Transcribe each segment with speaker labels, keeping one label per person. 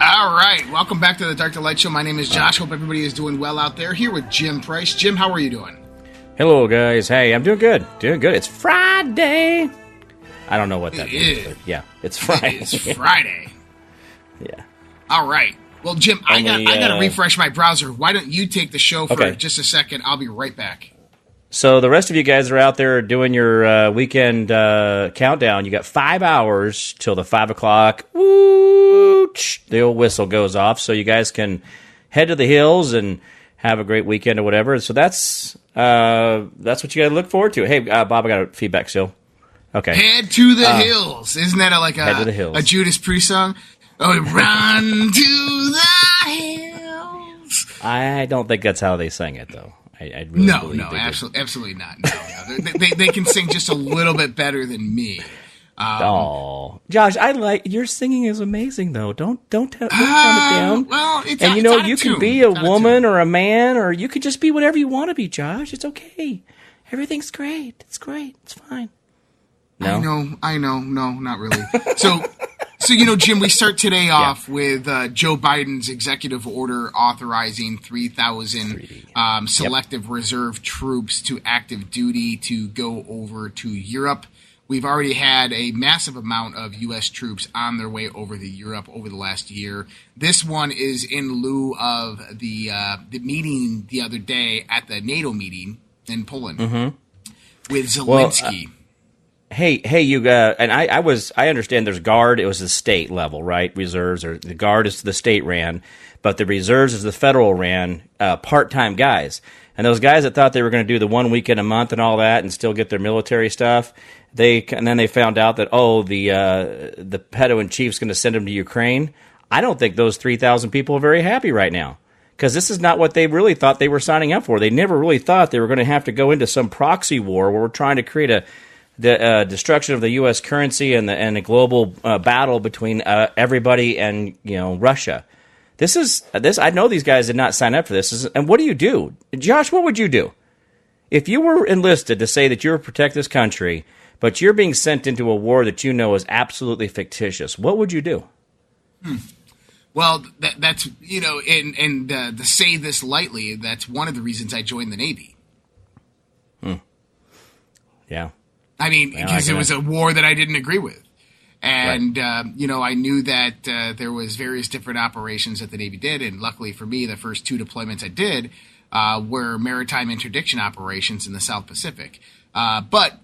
Speaker 1: All right, welcome back to the Dark to Light Show. My name is Josh. Hope everybody is doing well out there. Here with Jim Price. Jim, how are you doing?
Speaker 2: Hello, guys. Hey, I'm doing good. Doing good. It's Friday. I don't know what that
Speaker 1: It
Speaker 2: means,
Speaker 1: is.
Speaker 2: yeah, it's Friday.
Speaker 1: It's Friday.
Speaker 2: yeah.
Speaker 1: All right. Well, Jim, I got
Speaker 2: Only,
Speaker 1: I got to
Speaker 2: uh,
Speaker 1: refresh my browser. Why don't you take the show for
Speaker 2: Okay.
Speaker 1: just a second? I'll be right back.
Speaker 2: So the rest of you guys are out there doing your uh, weekend uh, countdown. You got five hours till the five o'clock. Woo! The old whistle goes off, so you guys can head to the hills and have a great weekend or whatever. So that's uh, that's what you got to look forward to. Hey, uh, Bob, I got a feedback still. Okay.
Speaker 1: Head to the hills. Isn't that a, like a,
Speaker 2: Uh, Head to the hills.
Speaker 1: a Judas Priest song? Oh, run to the hills.
Speaker 2: I don't think that's how they sang it, though. I, I really
Speaker 1: No, no,
Speaker 2: they did.
Speaker 1: absolutely, absolutely not. No, no. They, they, they can sing just a little bit better than me.
Speaker 2: Oh, Josh, I like your singing is amazing though. Don't don't, don't tone it
Speaker 1: Uh,
Speaker 2: down.
Speaker 1: well, it's
Speaker 2: and
Speaker 1: out-
Speaker 2: you know
Speaker 1: out
Speaker 2: you can
Speaker 1: tune.
Speaker 2: be a
Speaker 1: It's
Speaker 2: woman
Speaker 1: tune.
Speaker 2: or a man or you could just be whatever you want to be, Josh. It's okay. Everything's great. It's great. It's fine. No,
Speaker 1: I know, I know, no, not really. So, so you know, Jim, we start today off with uh, Joe Biden's executive order authorizing three thousand um, selective reserve troops to active duty to go over to Europe. We've already had a massive amount of U.S. troops on their way over to Europe over the last year. This one is in lieu of the uh, the meeting the other day at the NATO meeting in Poland with Zelensky.
Speaker 2: Hey, hey, you. Uh, and I, I was. I understand. There's guard. It was the state level, right? Reserves or the guard is the state ran, but the reserves is the federal ran. Uh, Part time guys, and those guys that thought they were going to do the one weekend a month and all that, and still get their military stuff. They and then they found out that oh, the uh, the pedo in chief's going to send them to Ukraine. I don't think those three thousand people are very happy right now because this is not what they really thought they were signing up for. They never really thought they were going to have to go into some proxy war where we're trying to create a the uh, destruction of the U.S. currency and the and a global uh, battle between uh, everybody and you know Russia. This is this. I know these guys did not sign up for this. This is- And what do you do, Josh? What would you do if you were enlisted to say that you would protect this country, but you're being sent into a war that you know is absolutely fictitious? What would you do?
Speaker 1: Well, that, that's you know, and and uh, to say this lightly, that's one of the reasons I joined the Navy. Hmm.
Speaker 2: Yeah.
Speaker 1: I mean, because it was a war that I didn't agree with, and uh, you know, I knew that uh, there was various different operations that the Navy did, and luckily for me, the first two deployments I did uh, were maritime interdiction operations in the South Pacific. Uh, but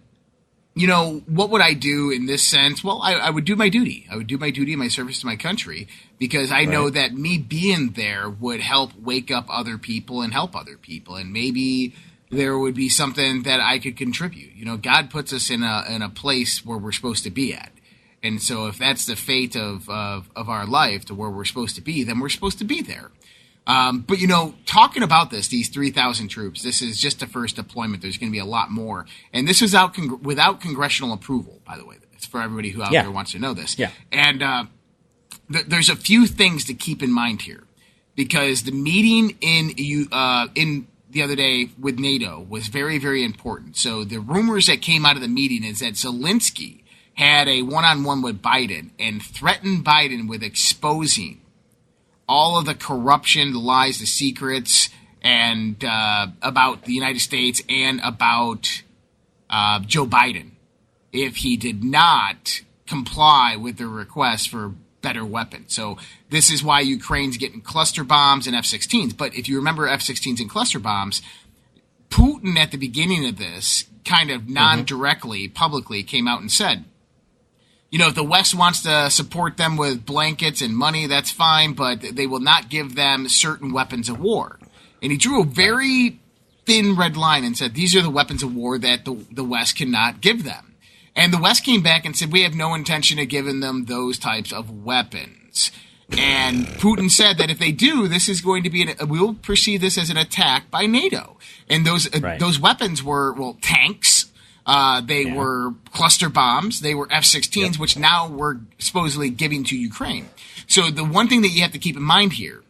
Speaker 1: you know, what would I do in this sense? Well, I, I would do my duty. I would do my duty my service to my country because I know that me being there would help wake up other people and help other people. And maybe there would be something that I could contribute. You know, God puts us in a, in a place where we're supposed to be at. And so if that's the fate of, of, of our life to where we're supposed to be, then we're supposed to be there. Um, but you know, talking about this, these three thousand troops, this is just the first deployment. There's going to be a lot more, and this was out con- without congressional approval. By the way, it's for everybody who out
Speaker 2: Yeah.
Speaker 1: there wants to know this.
Speaker 2: Yeah.
Speaker 1: and uh, th- there's a few things to keep in mind here, because the meeting in you uh, in the other day with NATO was very very important. So the rumors that came out of the meeting is that Zelensky had a one-on-one with Biden and threatened Biden with exposing all of the corruption, the lies, the secrets, and uh, about the United States and about uh, Joe Biden if he did not comply with the request for better weapon. So this is why Ukraine's getting cluster bombs and F-16s. But if you remember F-16s and cluster bombs, Putin at the beginning of this kind of mm-hmm. non-directly, publicly came out and said, you know, if the West wants to support them with blankets and money, that's fine, but they will not give them certain weapons of war. And he drew a very thin red line and said, these are the weapons of war that the, the West cannot give them. And the West came back and said, we have no intention of giving them those types of weapons. And Putin said that if they do, this is going to be an, we'll perceive this as an attack by NATO. And those uh, those weapons were well tanks. Uh, they
Speaker 2: Yeah.
Speaker 1: were cluster bombs. They were F-16s, which now we're supposedly giving to Ukraine. So the one thing that you have to keep in mind here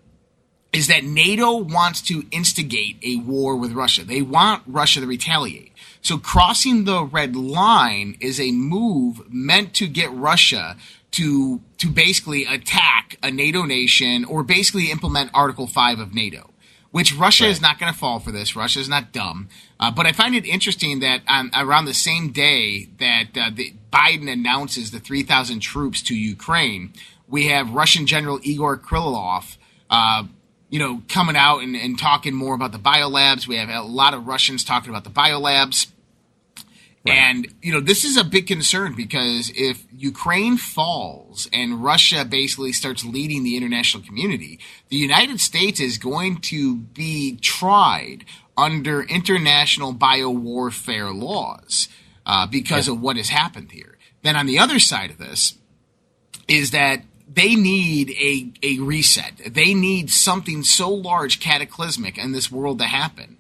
Speaker 1: is that NATO wants to instigate a war with Russia. They want Russia to retaliate. So crossing the red line is a move meant to get Russia to to basically attack a NATO nation or basically implement Article 5 of NATO. Which Russia is not going to fall for this. Russia is not dumb. Uh, but I find it interesting that um, around the same day that uh, the, Biden announces the 3,000 troops to Ukraine, we have Russian General Igor Kirillov uh, you know, coming out and, and talking more about the biolabs. We have a lot of Russians talking about the biolabs. And, you know, this is a big concern because if Ukraine falls and Russia basically starts leading the international community, the United States is going to be tried under international biowarfare laws uh, because of what has happened here. Then on the other side of this, is that they need a, a reset. They need something so large, cataclysmic in this world to happen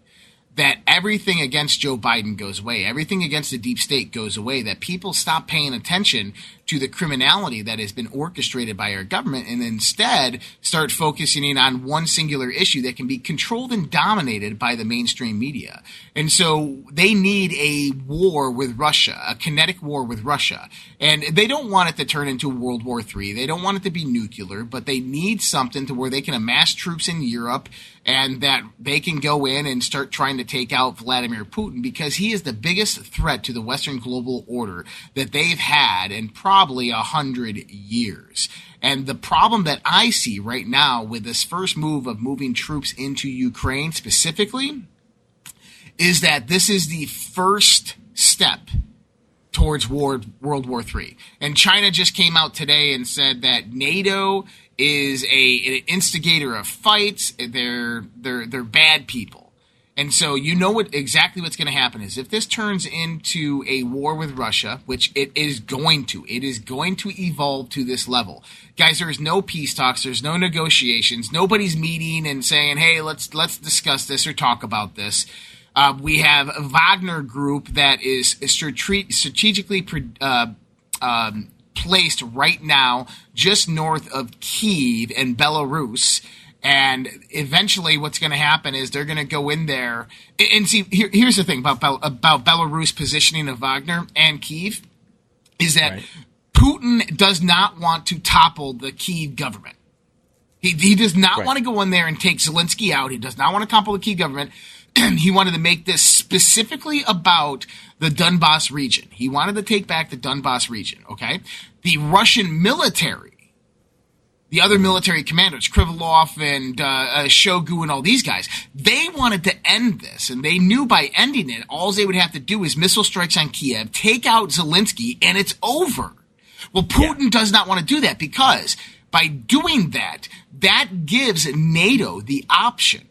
Speaker 1: that everything against Joe Biden goes away. Everything against the deep state goes away. That people stop paying attention to the criminality that has been orchestrated by our government and instead start focusing in on one singular issue that can be controlled and dominated by the mainstream media. And so they need a war with Russia, a kinetic war with Russia. And they don't want it to turn into World War III. They don't want it to be nuclear, but they need something to where they can amass troops in Europe and that they can go in and start trying to take out Vladimir Putin because he is the biggest threat to the Western global order that they've had in probably a hundred years. And the problem that I see right now with this first move of moving troops into Ukraine specifically is that this is the first step towards war, World War III. And China just came out today and said that NATO is a an instigator of fights. They're they're they're bad people. And so you know what exactly what's going to happen is if this turns into a war with Russia, which it is going to, it is going to evolve to this level. Guys, there's no peace talks, there's no negotiations, nobody's meeting and saying, "Hey, let's let's discuss this or talk about this." Uh, we have a Wagner Group that is strategically uh, um, placed right now just north of Kiev and Belarus. And eventually, what's going to happen is they're going to go in there and- see. Here, here's the thing about about Belarus positioning of Wagner and Kiev is that
Speaker 2: Right.
Speaker 1: Putin does not want to topple the Kiev government. He, he does not
Speaker 2: Right.
Speaker 1: want to go in there and take Zelensky out. He does not want to topple the Kiev government. he wanted to make this specifically about the Donbass region. He wanted to take back the Donbass region, okay? The Russian military, the other military commanders, Krivolov and uh, uh, Shoigu and all these guys, they wanted to end this. And they knew by ending it, all they would have to do is missile strikes on Kiev, take out Zelensky, and it's over. Well, Putin does not want to do that because by doing that, that gives NATO the option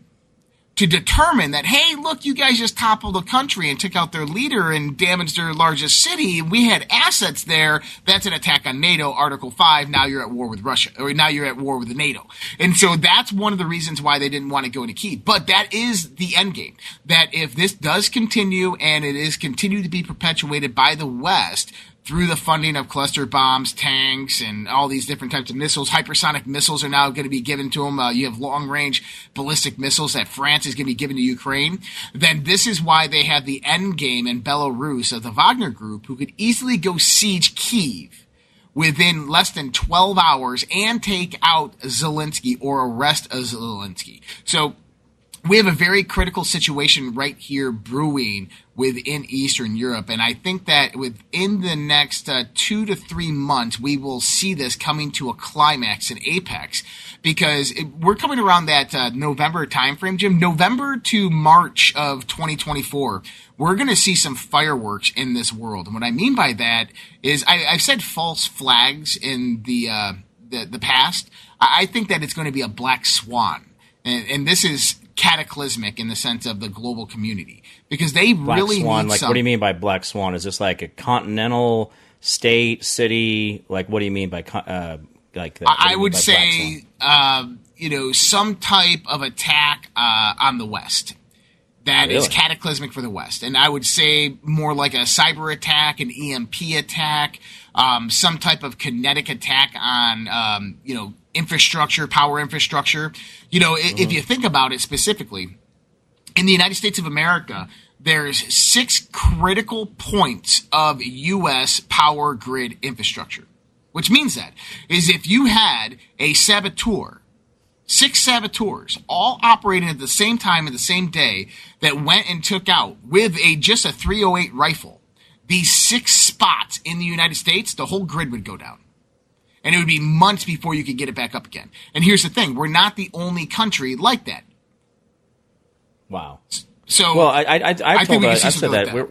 Speaker 1: to determine that, hey, look, you guys just toppled a country and took out their leader and damaged their largest city. We had assets there. That's an attack on NATO, Article 5. Now you're at war with Russia, or now you're at war with NATO. And so that's one of the reasons why they didn't want to go into Kiev. But that is the end game. That if this does continue and it is continued to be perpetuated by the West, through the funding of cluster bombs, tanks, and all these different types of missiles. Hypersonic missiles are now going to be given to them. Uh, you have long range ballistic missiles that France is going to be giving to Ukraine. Then this is why they have the end game in Belarus of the Wagner Group, who could easily go siege Kiev within less than 12 hours and take out Zelensky or arrest Zelensky. So we have a very critical situation right here brewing within Eastern Europe. And I think that within the next uh, two to three months, we will see this coming to a climax and apex because it, we're coming around that uh, November timeframe, Jim. November to March of 2024, we're going to see some fireworks in this world. And what I mean by that is I, I've said false flags in the, uh, the, the past. I, I think that it's going to be a black swan. And, and this is cataclysmic in the sense of the global community because they
Speaker 2: Black
Speaker 1: really
Speaker 2: Swan.
Speaker 1: need
Speaker 2: Like,
Speaker 1: some,
Speaker 2: what do you mean by Black Swan? Is this like a continental state, city? Like, what do you mean by uh, like?
Speaker 1: I would
Speaker 2: by black swan?
Speaker 1: say, um, you know, some type of attack uh, on the West that is
Speaker 2: Really?
Speaker 1: cataclysmic for the West. And I would say more like a cyber attack, an EMP attack, um, some type of kinetic attack on, um, you know, infrastructure, power infrastructure. You know, i
Speaker 2: Mm-hmm.
Speaker 1: if you think about it specifically, in the United States of America, there's six critical points of U.S. power grid infrastructure. Which means that is if you had a saboteur, six saboteurs, all operating at the same time at the same day, that went and took out with a just a 308 rifle, these six spots in the United States, the whole grid would go down and it would be months before you could get it back up again. And here's the thing: we're not the only country like that.
Speaker 2: Wow.
Speaker 1: So,
Speaker 2: Well, I I I, I
Speaker 1: think
Speaker 2: told
Speaker 1: we
Speaker 2: uh,
Speaker 1: see
Speaker 2: I said that,
Speaker 1: like
Speaker 2: we're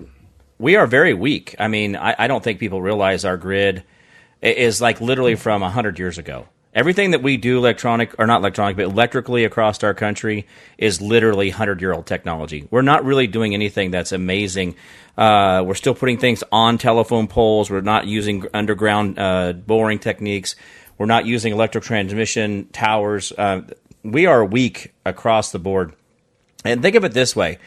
Speaker 2: we are very weak. I mean, I, I don't think people realize our grid is like literally from hundred years ago. Everything that we do electronic or not electronic, but electrically across our country is literally hundred year old technology. We're not really doing anything that's amazing. Uh, we're still putting things on telephone poles. We're not using underground uh, boring techniques. We're not using electric transmission towers. Uh, we are weak across the board. And think of it this way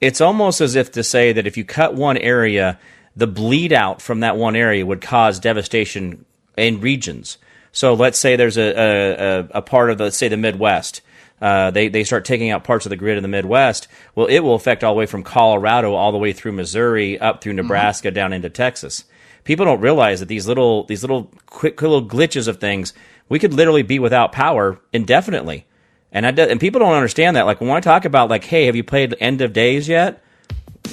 Speaker 2: it's almost as if to say that if you cut one area, the bleed out from that one area would cause devastation in regions. So let's say there's a, a, a- a part of, the, let's say, the Midwest. Uh, they, they start taking out parts of the grid in the Midwest. Well, it will affect all the way from Colorado all the way through Missouri, up through Nebraska, down into Texas. People don't realize that these little these little quick little glitches of things, we could literally be without power indefinitely. And I do, and people don't understand that. Like when I talk about like, hey, have you played End of Days yet?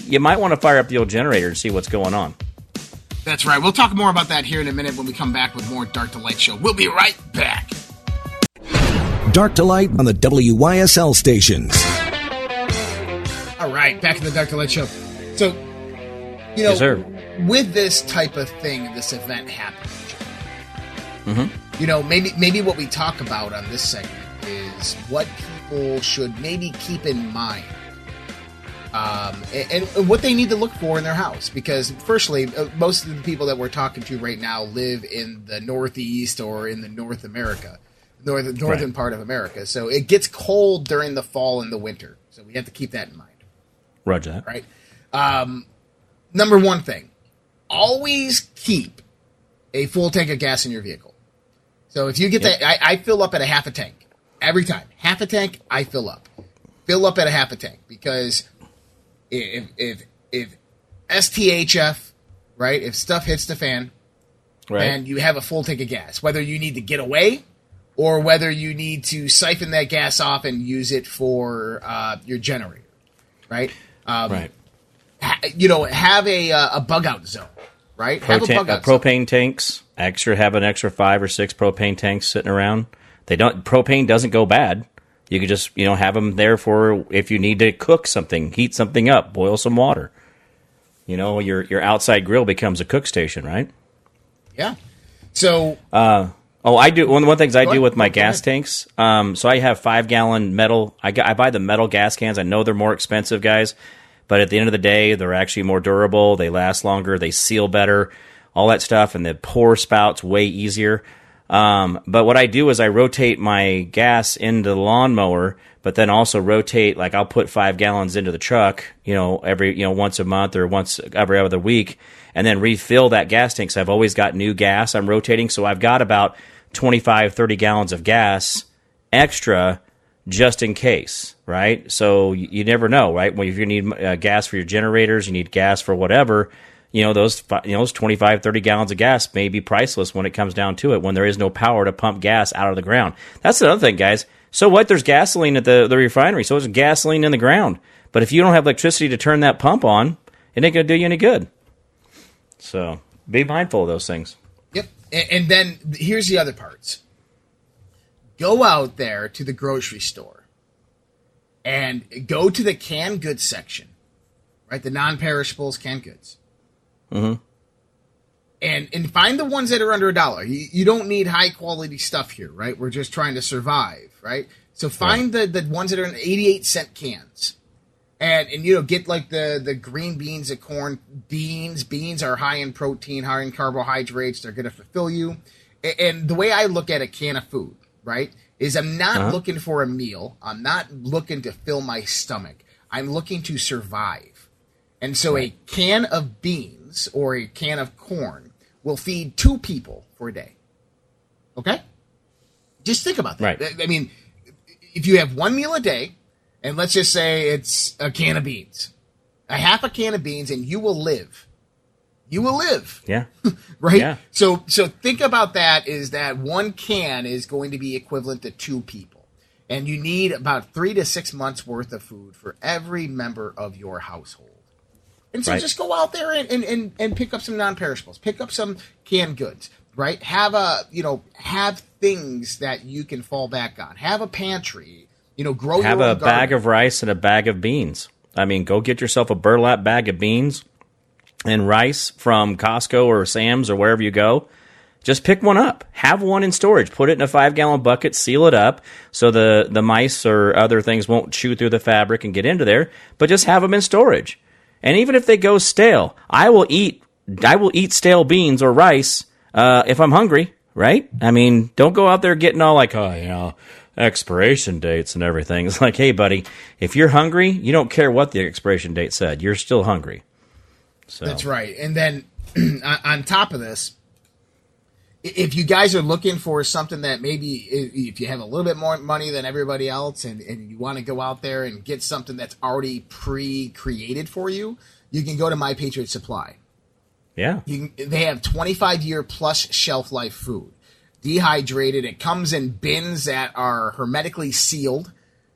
Speaker 2: You might want to fire up the old generator and see what's going on.
Speaker 1: That's right. We'll talk more about that here in a minute when we come back with more Dark to Light Show. We'll be right back.
Speaker 3: Dark to Light on the WYSL stations.
Speaker 1: All right, back in the Dark to Light Show. So, you know,
Speaker 2: Yes,
Speaker 1: with this type of thing, this event happening,
Speaker 2: Mm-hmm.
Speaker 1: you know, maybe maybe what we talk about on this segment is what people should maybe keep in mind, um, and, and what they need to look for in their house. Because, firstly, uh, most of the people that we're talking to right now live in the Northeast or in the North America, north, northern
Speaker 2: Right.
Speaker 1: part of America. So it gets cold during the fall and the winter. So we have to keep that in mind
Speaker 2: Roger that.
Speaker 1: right? Um, number one thing, always keep a full tank of gas in your vehicle. So if you get
Speaker 2: Yep.
Speaker 1: that, I, I fill up at a half a tank every time. Half a tank, I fill up. Fill up at a half a tank because if if if STHF, right? If stuff hits the fan,
Speaker 2: Right.
Speaker 1: and you have a full tank of gas, whether you need to get away or whether you need to siphon that gas off and use it for uh, your generator, right? Um,
Speaker 2: right.
Speaker 1: ha- you know, have a uh, a bug out zone, right? have a
Speaker 2: Protan-
Speaker 1: bug
Speaker 2: uh,
Speaker 1: out zone.
Speaker 2: propane tanks. Extra have an extra five or six propane tanks sitting around. They don't. Propane doesn't go bad. You could just you know have them there for if you need to cook something, heat something up, boil some water. You know your your outside grill becomes a cook station, right?
Speaker 1: Yeah. So
Speaker 2: Oh, I do. One one of the things I do
Speaker 1: ahead.
Speaker 2: with my gas
Speaker 1: ahead.
Speaker 2: tanks. Um, so I have five gallon metal. I, got- I buy the metal gas cans. I know they're more expensive, guys, but at the end of the day, they're actually more durable. They last longer. They seal better. All that stuff, and the pour spouts way easier. Um, but what I do is I rotate my gas into the lawnmower, but then also rotate like I'll put five gallons into the truck, you know, every you know once a month or once every other week, and then refill that gas tank. So I've always got new gas I'm rotating, so I've got about 25, 30 gallons of gas extra just in case, right? So you, never know, right? When if you need uh, gas for your generators, you need gas for whatever. You know those you know those 25 30 gallons of gas may be priceless when it comes down to it when there is no power to pump gas out of the ground. That's another thing, guys. So what? There's gasoline at the, the refinery. So there's gasoline in the ground. But if you don't have electricity to turn that pump on, it ain't gonna do you any good. So be mindful of those things.
Speaker 1: Yep. And, and then here's the other parts. Go out there to the grocery store and go to the canned goods section, right? The non-perishables canned goods. Mm-hmm. And and find the ones that are under a dollar. You, you don't need high quality stuff here, right? We're just trying to survive, right? So find the the ones that are in 88 cent cans. and and you know get like the the green beans, the corn beans. Beans are high in protein, high in carbohydrates. They're going to fulfill you. A- And the way I look at a can of food, right, is I'm not
Speaker 2: Uh-huh.
Speaker 1: looking for a meal. I'm not looking to fill my stomach. I'm looking to survive. And so a can of beans or a can of corn will feed two people for a day. Okay? Just think about that.
Speaker 2: Right.
Speaker 1: I- I mean, if you have one meal a day, and let's just say it's a can of beans, a half a can of beans, and you will live. You will live
Speaker 2: Yeah.
Speaker 1: right?
Speaker 2: Yeah.
Speaker 1: So so think about that is that one can is going to be equivalent to two people. And you need about three to six months worth of food for every member of your household. And so
Speaker 2: Right.
Speaker 1: just go out there and, and, and, and pick up some non perishables, pick up some canned goods, right? Have a you know, have things that you can fall back on. Have a pantry, you know, grow
Speaker 2: Have a
Speaker 1: own
Speaker 2: bag of rice and a bag of beans. I mean, go get yourself a burlap bag of beans and rice from Costco or Sam's or wherever you go. Just pick one up. Have one in storage. Put it in a five gallon bucket, seal it up so the, the mice or other things won't chew through the fabric and get into there, but just have them in storage. And even if they go stale, I will eat I will eat stale beans or rice uh, if I'm hungry, right? I mean, don't go out there getting all like, oh, you know, expiration dates and everything. It's like, hey, buddy, if you're hungry, you don't care what the expiration date said. You're still hungry. So
Speaker 1: That's right. And then on- top of this, if you guys are looking for something that maybe if you have a little bit more money than everybody else and, and you want to go out there and get something that's already pre-created for you, you can go to My Patriot Supply.
Speaker 2: yeah,
Speaker 1: You can, they have 25 year plus shelf life food. Dehydrated. It comes in bins that are hermetically sealed.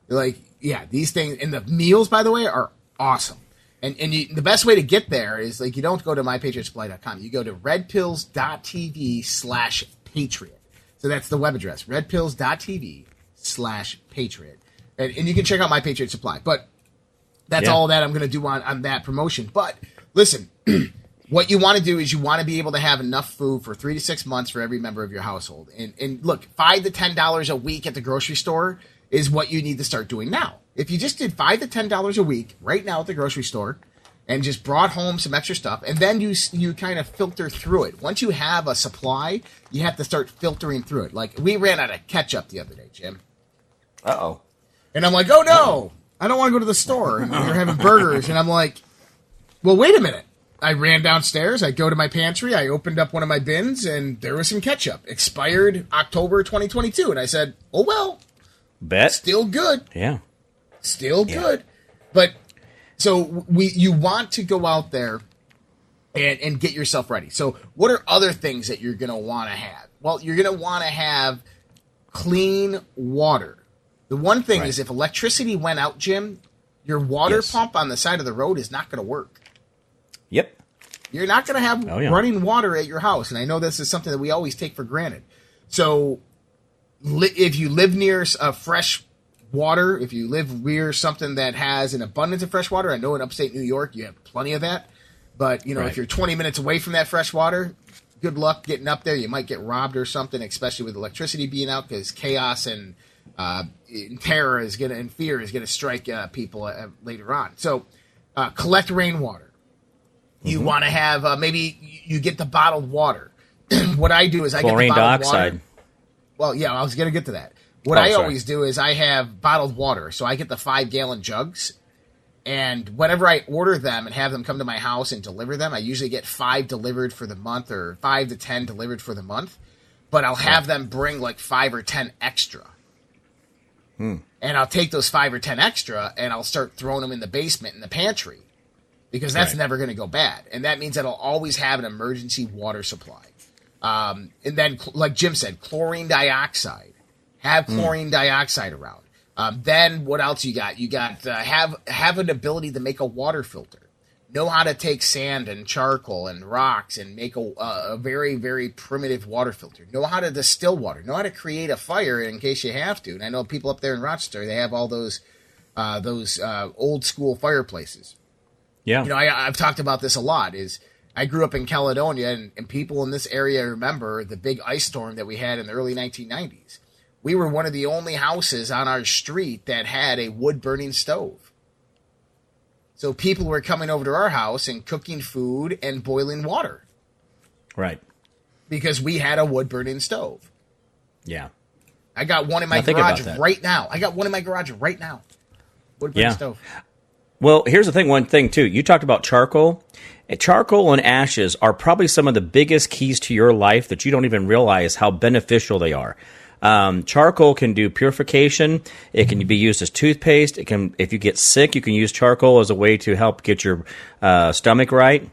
Speaker 1: Like, yeah, these things, and the meals, by the way, are awesome. And, and you, the best way to get there is like, you don't go to mypatriotsupply.com. You go to redpills.tv slash patriot. So that's the web address, redpills.tv slash patriot. And, and you can check out My Patriot Supply. But that's
Speaker 2: Yeah.
Speaker 1: all that I'm going to do on, on that promotion. But listen, what you want to do is you want to be able to have enough food for three to six months for every member of your household. And, and look, five to ten dollars a week at the grocery store is what you need to start doing now. If you just did five to ten dollars a week right now at the grocery store and just brought home some extra stuff, and then you you kind of filter through it. Once you have a supply, you have to start filtering through it. Like we ran out of ketchup the other day, Jim.
Speaker 2: uh oh,
Speaker 1: And I'm like, oh no, I don't want to go to the store. And you're having burgers. And I'm like, well, wait a minute. I ran downstairs. I go to my pantry. I opened up one of my bins and there was some ketchup expired October 2022. And I said, oh, well,
Speaker 2: bet,
Speaker 1: still good.
Speaker 2: yeah,
Speaker 1: Still good. But so we, you want to go out there and, and get yourself ready. So what are other things that you're going to want to have? Well, you're going to want to have clean water. The one thing
Speaker 2: Right.
Speaker 1: is if electricity went out, Jim, your water
Speaker 2: Yes.
Speaker 1: pump on the side of the road is not going to work.
Speaker 2: yep,
Speaker 1: You're not going to have
Speaker 2: Oh, yeah.
Speaker 1: running water at your house. And I know this is something that we always take for granted. So li- if you live near s- uh, fresh water, if you live near something that has an abundance of fresh water, I know in upstate New York you have plenty of that. But, you know,
Speaker 2: Right.
Speaker 1: if you're 20 minutes away from that fresh water, good luck getting up there. You might get robbed or something, especially with electricity being out because chaos and uh, terror is going to, and fear is going to strike uh, people uh, later on. So uh, collect rainwater.
Speaker 2: Mm-hmm.
Speaker 1: You want to have uh, maybe you get the bottled water. what I do is I
Speaker 2: chlorine
Speaker 1: get the bottled
Speaker 2: dioxide.
Speaker 1: water. Well, yeah, I was going to get to that. What
Speaker 2: Oh,
Speaker 1: I
Speaker 2: sorry.
Speaker 1: always do is I have bottled water, so I get the five gallon jugs, and whenever I order them and have them come to my house and deliver them, I usually get five delivered for the month or five to ten delivered for the month. But I'll have them bring like five or ten extra. Hmm. And I'll take those five or ten extra and I'll start throwing them in the basement in the pantry because that's
Speaker 2: Right.
Speaker 1: never going to go bad. And that means that I'll always have an emergency water supply. Um, and then, like Jim said, chlorine dioxide. Have chlorine dioxide around. Um, then what else you got? You got uh, have have an ability to make a water filter. Know how to take sand and charcoal and rocks and make a, uh, a very very primitive water filter. Know how to distill water. Know how to create a fire in case you have to. And I know people up there in Rochester they have all those uh, those uh, old school fireplaces
Speaker 2: Yeah,
Speaker 1: you know, I, I've talked about this a lot. Is I grew up in Caledonia, and, and people in this area remember the big ice storm that we had in the early 1990s. We were one of the only houses on our street that had a wood burning stove. So people were coming over to our house and cooking food and boiling water.
Speaker 2: right.
Speaker 1: because we had a wood burning stove.
Speaker 2: Yeah.
Speaker 1: I got one in my
Speaker 2: Now
Speaker 1: garage right now. I got one in my garage right now. Wood burning
Speaker 2: Yeah.
Speaker 1: stove.
Speaker 2: Well, here's the thing. One thing too. You talked about charcoal. Charcoal and ashes are probably some of the biggest keys to your life that you don't even realize how beneficial they are. Um, charcoal can do purification. It can be used as toothpaste. It can, if you get sick, you can use charcoal as a way to help get your uh, stomach right.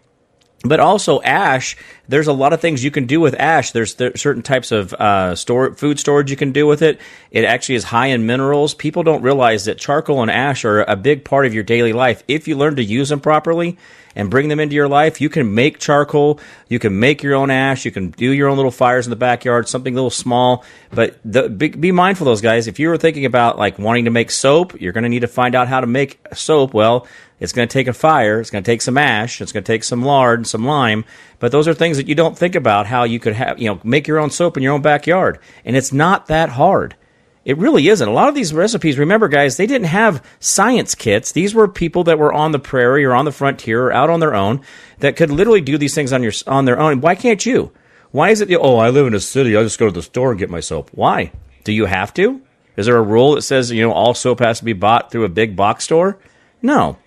Speaker 2: But also ash, there's a lot of things you can do with ash. There's there, certain types of uh, store food storage you can do with it. It actually is high in minerals. People don't realize that charcoal and ash are a big part of your daily life. If you learn to use them properly and bring them into your life, you can make charcoal. You can make your own ash. You can do your own little fires in the backyard, something a little small. But the, be, be mindful, those guys. If you were thinking about like wanting to make soap, you're going to need to find out how to make soap. Well, it's going to take a fire. It's going to take some ash. It's going to take some lard and some lime. But those are things that you don't think about how you could have, you know, make your own soap in your own backyard. And it's not that hard. It really isn't. A lot of these recipes, remember, guys, they didn't have science kits. These were people that were on the prairie or on the frontier or out on their own that could literally do these things on your on their own. Why can't you? Why is it? Oh, I live in a city. I just go to the store and get my soap. Why? Do you have to? Is there a rule that says you know all soap has to be bought through a big box store? No.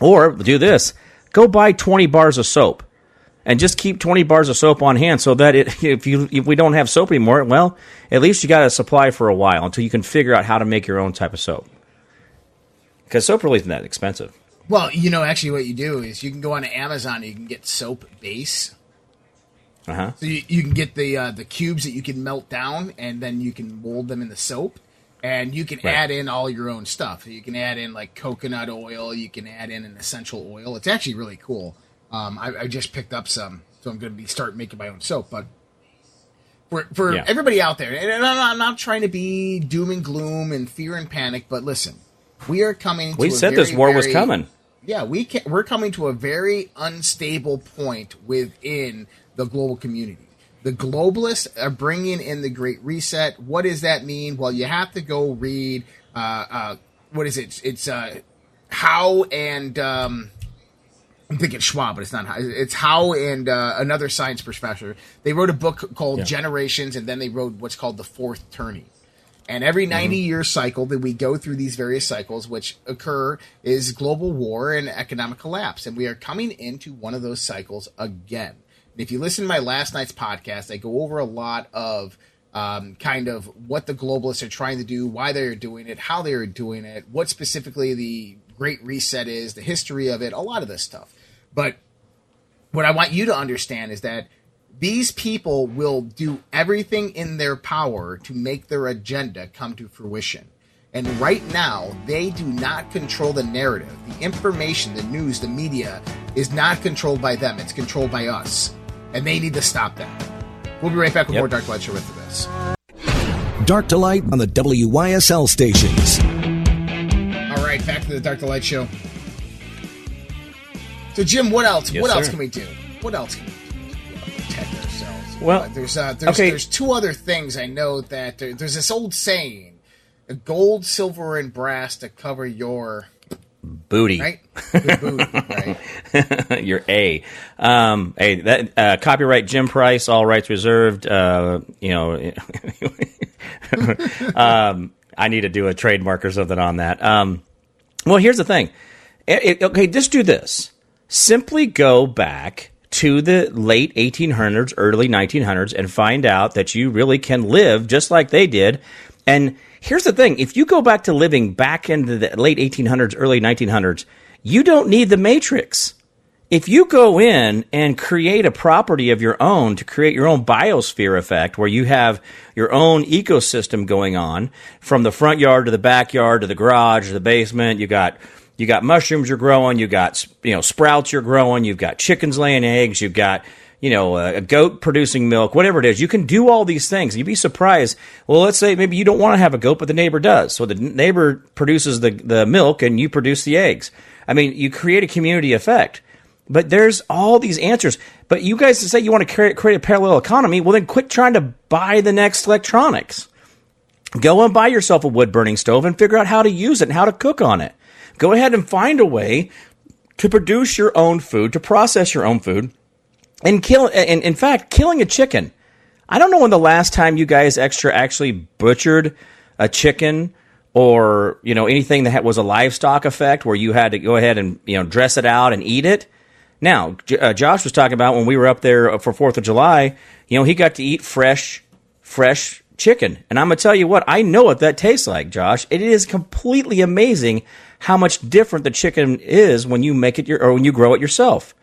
Speaker 2: Or do this: go buy twenty bars of soap, and just keep twenty bars of soap on hand, so that it, if you if we don't have soap anymore, well, at least you got a supply for a while until you can figure out how to make your own type of soap. Because soap really isn't that expensive.
Speaker 1: Well, you know, actually, what you do is you can go on Amazon and you can get soap base.
Speaker 2: Uh huh.
Speaker 1: So you, you can get the uh, the cubes that you can melt down, and then you can mold them in the soap, and you can
Speaker 2: Right.
Speaker 1: add in all your own stuff. You can add in like coconut oil. You can add in an essential oil. It's actually really cool. Um, I, I just picked up some, so I'm going to be start making my own soap. But for for
Speaker 2: Yeah.
Speaker 1: everybody out there, and I'm not, I'm not trying to be doom and gloom and fear and panic, but listen, we are coming. To
Speaker 2: We
Speaker 1: a
Speaker 2: said this
Speaker 1: very,
Speaker 2: war was coming.
Speaker 1: yeah, we can, we're coming to a very unstable point within the global community. The globalists are bringing in the Great Reset. What does that mean? Well, you have to go read. Uh, uh, what is it? It's uh, Howe and um, I'm thinking Schwab, but it's not. Howe. It's Howe and uh, another science professor. They wrote a book called
Speaker 2: Yeah.
Speaker 1: Generations, and then they wrote what's called the Fourth Turning. And every 90 year cycle that we go through these various cycles, which occur, is global war and economic collapse. And we are coming into one of those cycles again. And if you listen to my last night's podcast, I go over a lot of um, kind of what the globalists are trying to do, why they're doing it, how they're doing it, what specifically the Great Reset is, the history of it, a lot of this stuff. But what I want you to understand is that these people will do everything in their power to make their agenda come to fruition. And right now, they do not control the narrative. The information, the news, the media is not controlled by them. It's controlled by us. And they need to stop that. We'll be right back with
Speaker 2: Yep.
Speaker 1: more Dark Light Show after this.
Speaker 3: Dark to light on the WYSL stations.
Speaker 1: All right, back to the Dark to Light Show. So, Jim, what else?
Speaker 2: Yes,
Speaker 1: what else can we do? What else can we do to protect ourselves?
Speaker 2: Well,
Speaker 1: Uh, there's uh, there's
Speaker 2: okay.
Speaker 1: there's two other things I know that there, there's this old saying: gold, silver, and brass to cover your
Speaker 2: Booty.
Speaker 1: right, your booty, right?
Speaker 2: Your A. Um, hey, that uh, copyright Jim Price, all rights reserved. Uh, you know, um, I need to do a trademark or something on that. Um, well, here's the thing. It- it- okay, just do this. Simply go back to the late 1800s, early 1900s, and find out that you really can live just like they did. And here's the thing if you go back to living back into the late 1800s, early 1900s, you don't need the Matrix. If you go in and create a property of your own to create your own biosphere effect where you have your own ecosystem going on from the front yard to the backyard to the garage to the basement, you got you got mushrooms you're growing, you got you know sprouts you're growing, you've got chickens laying eggs, you've got you know a, goat producing milk, whatever it is. You can do all these things. You'd be surprised. Well, let's say maybe you don't want to have a goat, but the neighbor does. So the neighbor produces the the milk and you produce the eggs. I mean, you create a community effect. But there's all these answers. But you guys say you want to create, a parallel economy. Well, then quit trying to buy the next electronics. Go and buy yourself a wood burning stove and figure out how to use it and how to cook on it. Go ahead and find a way to produce your own food, to process your own food, and kill. And in fact, killing a chicken I don't know when the last time you guys extra actually butchered a chicken or you know anything that was a livestock effect where you had to go ahead and you know dress it out and eat it. Now, uh, Josh was talking about when we were up there for Fourth of July. You know, he got to eat fresh, fresh chicken, and I'm gonna tell you what I know what that tastes like, Josh. It is completely amazing how much different the chicken is when you make it your or when you grow it yourself.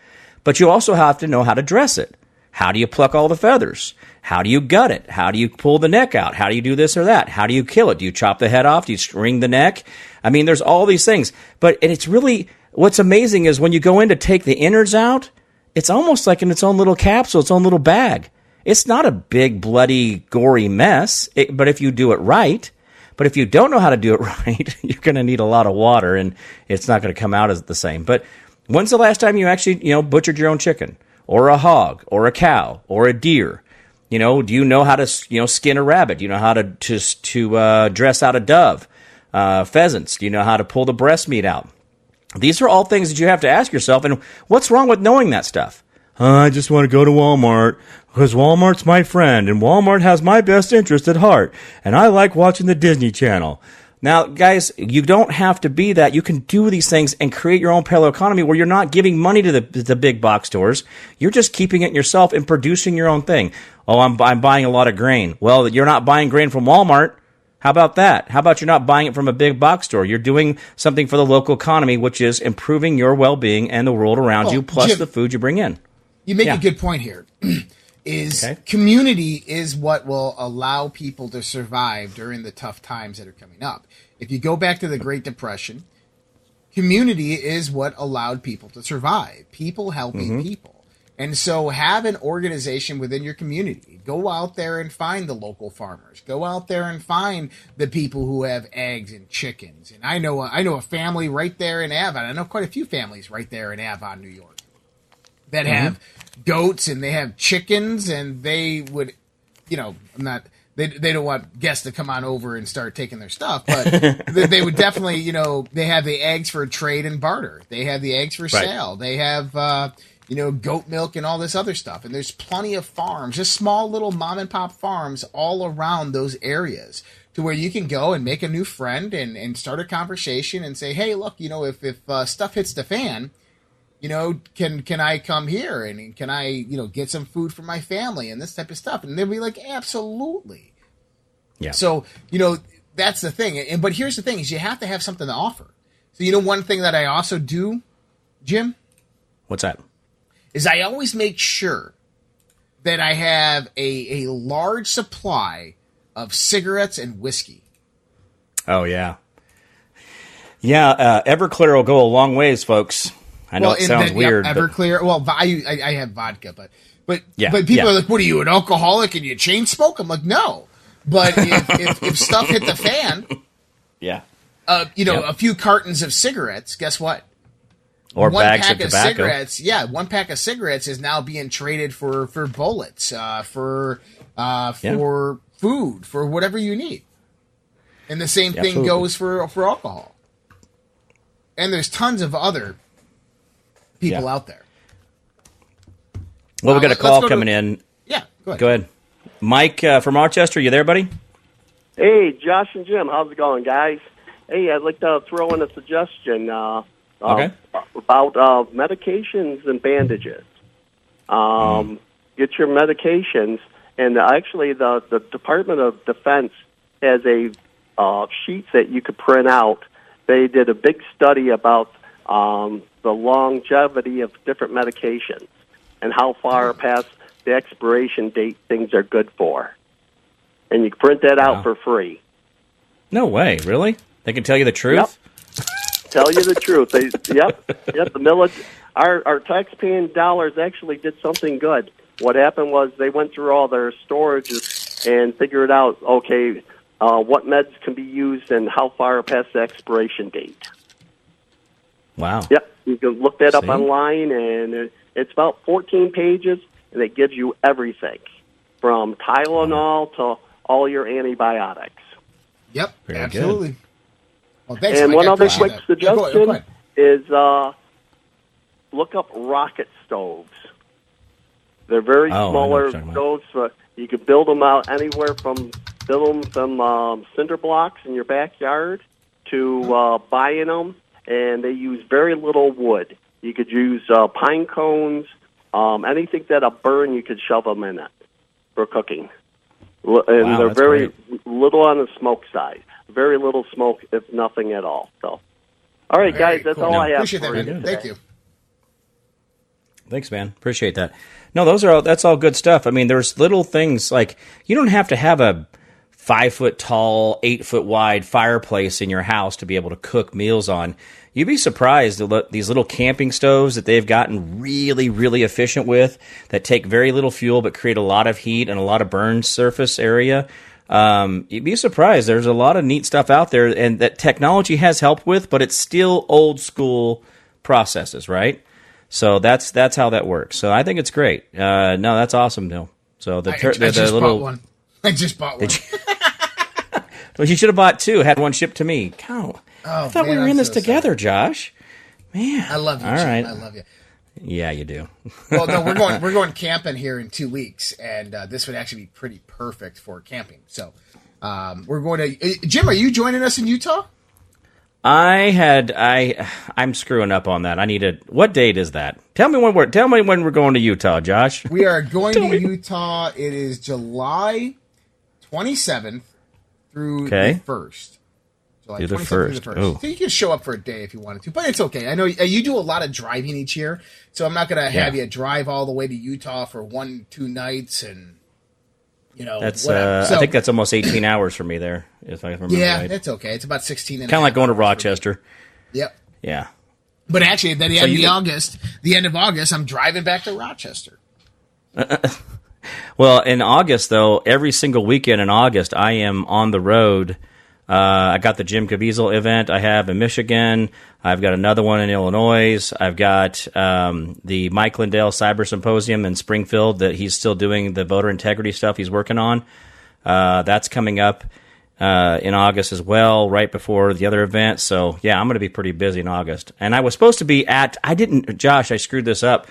Speaker 2: But you also have to know how to dress it. How do you pluck all the feathers? How do you gut it? How do you pull the neck out? How do you do this or that? How do you kill it? Do you chop the head off? Do you string the neck? I mean, there's all these things. But it's really what's amazing is when you go in to take the innards out, it's almost like in its own little capsule, its own little bag. It's not a big, bloody, gory mess. It, but if you do it right, but if you don't know how to do it right, you're going to need a lot of water, and it's not going to come out as the same. But when's the last time you actually, you know, butchered your own chicken, or a hog, or a cow, or a deer? You know, do you know how to, you know, skin a rabbit? Do you know how to to to uh, dress out a dove, uh, pheasants? Do you know how to pull the breast meat out? These are all things that you have to ask yourself. And what's wrong with knowing that stuff? I just want to go to Walmart because Walmart's my friend and Walmart has my best interest at heart. And I like watching the Disney Channel. Now, guys, you don't have to be that. You can do these things and create your own parallel economy where you're not giving money to the, the big box stores. You're just keeping it yourself and producing your own thing. Oh, I'm, I'm buying a lot of grain. Well, you're not buying grain from Walmart. How about that? How about you're not buying it from a big box store? You're doing something for the local economy, which is improving your well being and the world around
Speaker 1: Well,
Speaker 2: you, plus
Speaker 1: Jim-
Speaker 2: the food you bring in.
Speaker 1: You make
Speaker 2: Yeah.
Speaker 1: a good point here. is
Speaker 2: Okay.
Speaker 1: community is what will allow people to survive during the tough times that are coming up. If you go back to the Great Depression, community is what allowed people to survive. People helping mm-hmm. people. And so have an organization within your community. Go out there and find the local farmers. Go out there and find the people who have eggs and chickens. And I know I know a family right there in Avon. I know quite a few families right there in Avon, New York that have goats and they have chickens and they would you know i'm not they, they don't want guests to come on over and start taking their stuff but they, they would definitely you know they have the eggs for trade and barter they have the eggs for sale they have uh you know goat milk and all this other stuff and there's plenty of farms just small little mom and pop farms all around those areas to where you can go and make a new friend and, and start a conversation and say hey look you know if, if uh, stuff hits the fan you know, can can I come here and can I, you know, get some food for my family and this type of stuff? And they'll be like, absolutely.
Speaker 2: Yeah.
Speaker 1: So, you know, that's the thing. And but here's the thing: is you have to have something to offer. So, you know, one thing that I also do, Jim,
Speaker 2: What's that?
Speaker 1: Is I always make sure that I have a a large supply of cigarettes and whiskey.
Speaker 2: Oh, yeah. Yeah, uh, Everclear will go a long ways, folks. I know it sounds weird. but-
Speaker 1: Everclear. Well, I, I I have vodka, but but
Speaker 2: Yeah,
Speaker 1: but people
Speaker 2: yeah.
Speaker 1: are like, "What are you, an alcoholic and you chain smoke?" I'm like, "No." But if, if, if stuff hit the fan,
Speaker 2: yeah.
Speaker 1: uh, you know,
Speaker 2: Yep.
Speaker 1: a few cartons of cigarettes. Guess what?
Speaker 2: Or
Speaker 1: one
Speaker 2: bags
Speaker 1: pack
Speaker 2: of tobacco.
Speaker 1: cigarettes. Yeah, one pack of cigarettes is now being traded for for bullets, uh, for uh,
Speaker 2: Yeah.
Speaker 1: for food, for whatever you need. And the same thing
Speaker 2: Absolutely.
Speaker 1: goes for for alcohol. And there's tons of other people
Speaker 2: Yeah.
Speaker 1: out there.
Speaker 2: Well, we
Speaker 1: Uh,
Speaker 2: got a call
Speaker 1: go to-
Speaker 2: coming in.
Speaker 1: Yeah, go ahead.
Speaker 2: Go ahead. Mike uh, from Rochester, you there, buddy?
Speaker 4: Hey, Josh and Jim, how's it going, guys? Hey, I'd like to throw in a suggestion uh, uh, about uh, medications and bandages. Um, Get your medications, and actually, the, the Department of Defense has a uh, sheet that you could print out. They did a big study about um, the longevity of different medications and how far past the expiration date things are good for. And you can print that out
Speaker 2: Wow.
Speaker 4: for free.
Speaker 2: No way. Really? They can tell you the truth?
Speaker 4: Tell you the truth. They, yep, yep. The military, our our taxpaying dollars actually did something good. What happened was they went through all their storages and figured out, okay, uh, what meds can be used and how far past the expiration date.
Speaker 2: Wow.
Speaker 4: Yep, you can look that up online, and it- it's about 14 pages, and it gives you everything from Tylenol to all your antibiotics.
Speaker 1: Yep,
Speaker 2: Very good.
Speaker 1: Absolutely. Well, thanks,
Speaker 4: and
Speaker 1: Mike.
Speaker 4: one
Speaker 1: I
Speaker 4: other quick
Speaker 1: that. Yeah, go ahead, go
Speaker 4: suggestion
Speaker 1: ahead.
Speaker 4: is uh, look up rocket stoves. They're very
Speaker 2: Oh, I
Speaker 4: smaller
Speaker 2: you're
Speaker 4: stoves. Uh, you could build them out anywhere from build them from um, cinder blocks in your backyard to uh, buying them, and they use very little wood. You could use uh, pine cones, um, anything that'll burn. You could shove them in it for cooking, and
Speaker 2: Wow,
Speaker 4: they're
Speaker 2: that's
Speaker 4: very
Speaker 2: great.
Speaker 4: little on the smoke side. Very little smoke, if nothing at all. So, all right,
Speaker 1: Very
Speaker 4: guys, that's
Speaker 1: cool.
Speaker 4: all I have
Speaker 1: Appreciate that,
Speaker 4: for you.
Speaker 1: man. Thank you.
Speaker 2: Thanks, man. Appreciate that. No, those are all, that's all good stuff. I mean, there's little things like you don't have to have a five foot tall, eight foot wide fireplace in your house to be able to cook meals on. You'd be surprised at lo- these little camping stoves that they've gotten really, really efficient with that take very little fuel but create a lot of heat and a lot of burn surface area. Um, you'd be surprised. There's a lot of neat stuff out there and that technology has helped with, but it's still old school processes, right? So that's that's how that works. So I think it's great. Uh, no, that's awesome, Neil. So the,
Speaker 1: I, I
Speaker 2: the, the
Speaker 1: just
Speaker 2: little
Speaker 1: bought one. I just bought one.
Speaker 2: well, you should have bought two. Had one shipped to me. Cow. I
Speaker 1: Oh,
Speaker 2: thought we were in
Speaker 1: I'm
Speaker 2: this
Speaker 1: so
Speaker 2: together, Josh. Man,
Speaker 1: I love you.
Speaker 2: All right.
Speaker 1: I love you.
Speaker 2: Yeah, you do.
Speaker 1: Well, no, we're going we're going camping here in two weeks, and uh, this would actually be pretty perfect for camping. So, um, we're going to uh, Jim. Are you joining us in Utah?
Speaker 2: I had I I'm screwing up on that. I need a what date is that? Tell me when we're tell me when we're going to Utah, Josh.
Speaker 1: We are going to
Speaker 2: me.
Speaker 1: Utah. It is July twenty seventh through
Speaker 2: Okay.
Speaker 1: the first. July
Speaker 2: the
Speaker 1: 27th through
Speaker 2: first. Ooh.
Speaker 1: So you can show up for a day if you wanted to, but it's okay. I know uh, you do a lot of driving each year, so I'm not going to have you drive all the way to Utah for one two nights and you know
Speaker 2: That's
Speaker 1: whatever.
Speaker 2: uh,
Speaker 1: So-
Speaker 2: I think that's almost 18 hours for me there, if I remember
Speaker 1: yeah,
Speaker 2: right.
Speaker 1: that's okay. It's about sixteen.
Speaker 2: Kind of like going to Rochester.
Speaker 1: Yep.
Speaker 2: Yeah.
Speaker 1: But actually, at the end
Speaker 2: you
Speaker 1: of August, the end of August, I'm driving back to Rochester.
Speaker 2: Well, in August, though, every single weekend in August, I am on the road. Uh, I got the Jim Caviezel event I have in Michigan. I've got another one in Illinois. I've got um, the Mike Lindell Cyber Symposium in Springfield that he's still doing the voter integrity stuff he's working on. Uh, that's coming up uh, in August as well, right before the other event. So, yeah, I'm going to be pretty busy in August. And I was supposed to be at, I didn't, Josh, I screwed this up.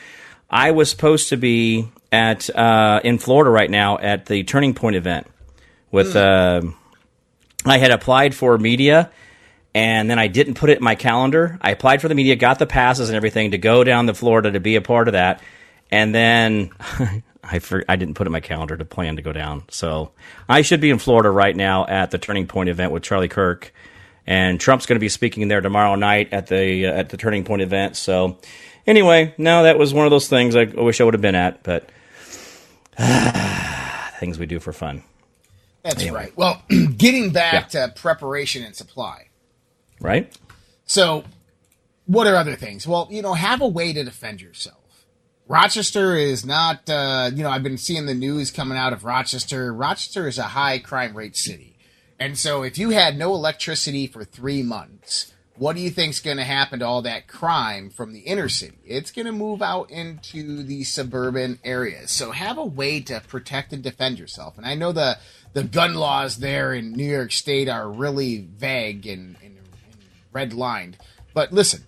Speaker 2: I was supposed to be at uh, in Florida right now at the Turning Point event with. Uh, I had applied for media, and then I didn't put it in my calendar. I applied for the media, got the passes and everything to go down to Florida to be a part of that, and then I for, I didn't put it in my calendar to plan to go down. So I should be in Florida right now at the Turning Point event with Charlie Kirk, and Trump's going to be speaking there tomorrow night at the uh, at the Turning Point event. So anyway, no, that was one of those things I wish I would have been at, but things we do for fun,
Speaker 1: That's
Speaker 2: Anyway.
Speaker 1: right. Well, getting back to preparation and supply.
Speaker 2: right?
Speaker 1: So, what are other things? Well, you know, have a way to defend yourself. Rochester is not, uh, you know, I've been seeing the news coming out of Rochester. Rochester is a high crime rate city. And so, if you had no electricity for three months, what do you think's going to happen to all that crime from the inner city? It's going to move out into the suburban areas. So have a way to protect and defend yourself. And I know the the gun laws there in New York State are really vague and, and, and red lined. But listen,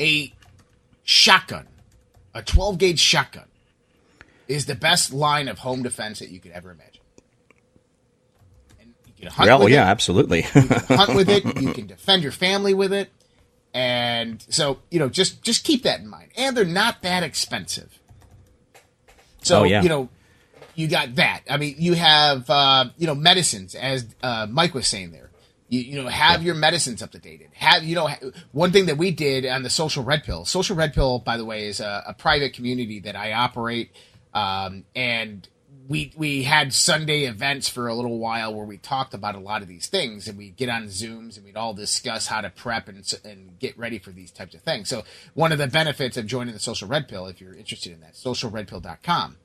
Speaker 1: a shotgun, a 12 gauge shotgun, is the best line of home defense that you could ever imagine. And you can hunt
Speaker 2: Well,
Speaker 1: with
Speaker 2: yeah,
Speaker 1: it
Speaker 2: absolutely.
Speaker 1: hunt with it. You can defend your family with it, and so you know, just just keep that in mind. And they're not that expensive. So
Speaker 2: Oh, yeah.
Speaker 1: you know, you got that. I mean, you have uh, you know medicines, as uh, Mike was saying there. You, you know, have your medicines up to date. Have you know one thing that we did on the Social Red Pill. Social Red Pill, by the way, is a, a private community that I operate, um, and we we had Sunday events for a little while where we talked about a lot of these things, and we get on Zooms and we'd all discuss how to prep and and get ready for these types of things. So one of the benefits of joining the Social Red Pill, if you're interested in that, socialredpill.com.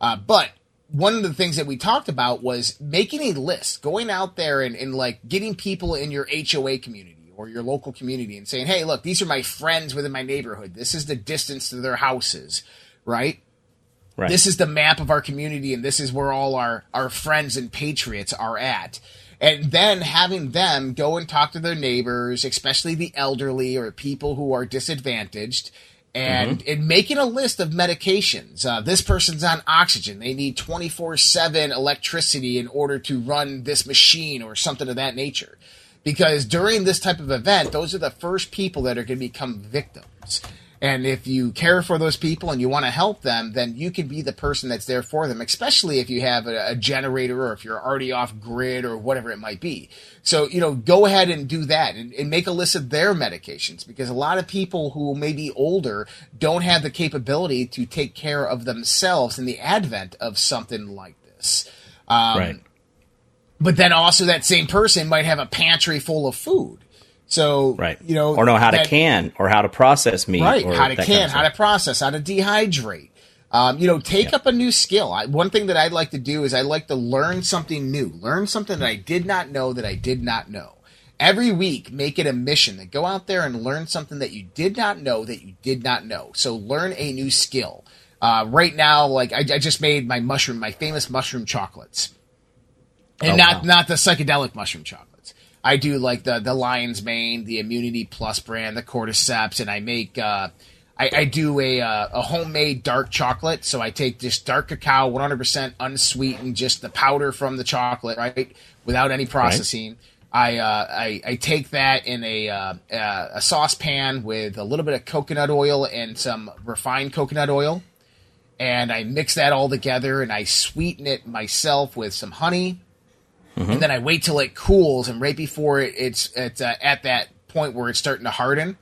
Speaker 1: Uh, but one of the things that we talked about was making a list, going out there and, and like getting people in your HOA community or your local community and saying, hey, look, these are my friends within my neighborhood. This is the distance to their houses, right?
Speaker 2: right.
Speaker 1: This is the map of our community, and this is where all our, our friends and patriots are at. And then having them go and talk to their neighbors, especially the elderly or people who are disadvantaged, and
Speaker 2: Mm-hmm.
Speaker 1: in making a list of medications. Uh, this person's on oxygen. They need 24 7 electricity in order to run this machine or something of that nature. Because during this type of event, those are the first people that are going to become victims. And if you care for those people and you want to help them, then you can be the person that's there for them, especially if you have a, a generator or if you're already off grid or whatever it might be. So, you know, go ahead and do that and, and make a list of their medications because a lot of people who may be older don't have the capability to take care of themselves in the advent of something like this. Um,
Speaker 2: right.
Speaker 1: But then also that same person might have a pantry full of food. So,
Speaker 2: Right.
Speaker 1: you know,
Speaker 2: or know how to can or how to process meat.
Speaker 1: right
Speaker 2: or
Speaker 1: how to can
Speaker 2: kind of
Speaker 1: how to process how to dehydrate um, you know take up a new skill I, one thing that i'd like to do is i like to learn something new learn something that i did not know that i did not know every week make it a mission to go out there and learn something that you did not know that you did not know so learn a new skill uh, right now like I, I just made my mushroom my famous mushroom chocolates and
Speaker 2: Oh,
Speaker 1: not
Speaker 2: wow.
Speaker 1: not the psychedelic mushroom chocolates. I do like the the lion's mane, the immunity plus brand, the cordyceps, and I make uh, I, I do a uh, a homemade dark chocolate. So I take just dark cacao, one hundred percent unsweetened, just the powder from the chocolate, right, without any processing. I, uh, I I take that in a uh, uh, a saucepan with a little bit of coconut oil and some refined coconut oil, and I mix that all together and I sweeten it myself with some honey and then I wait till it cools, and right before it, it's it's uh, at that point where it's starting to harden,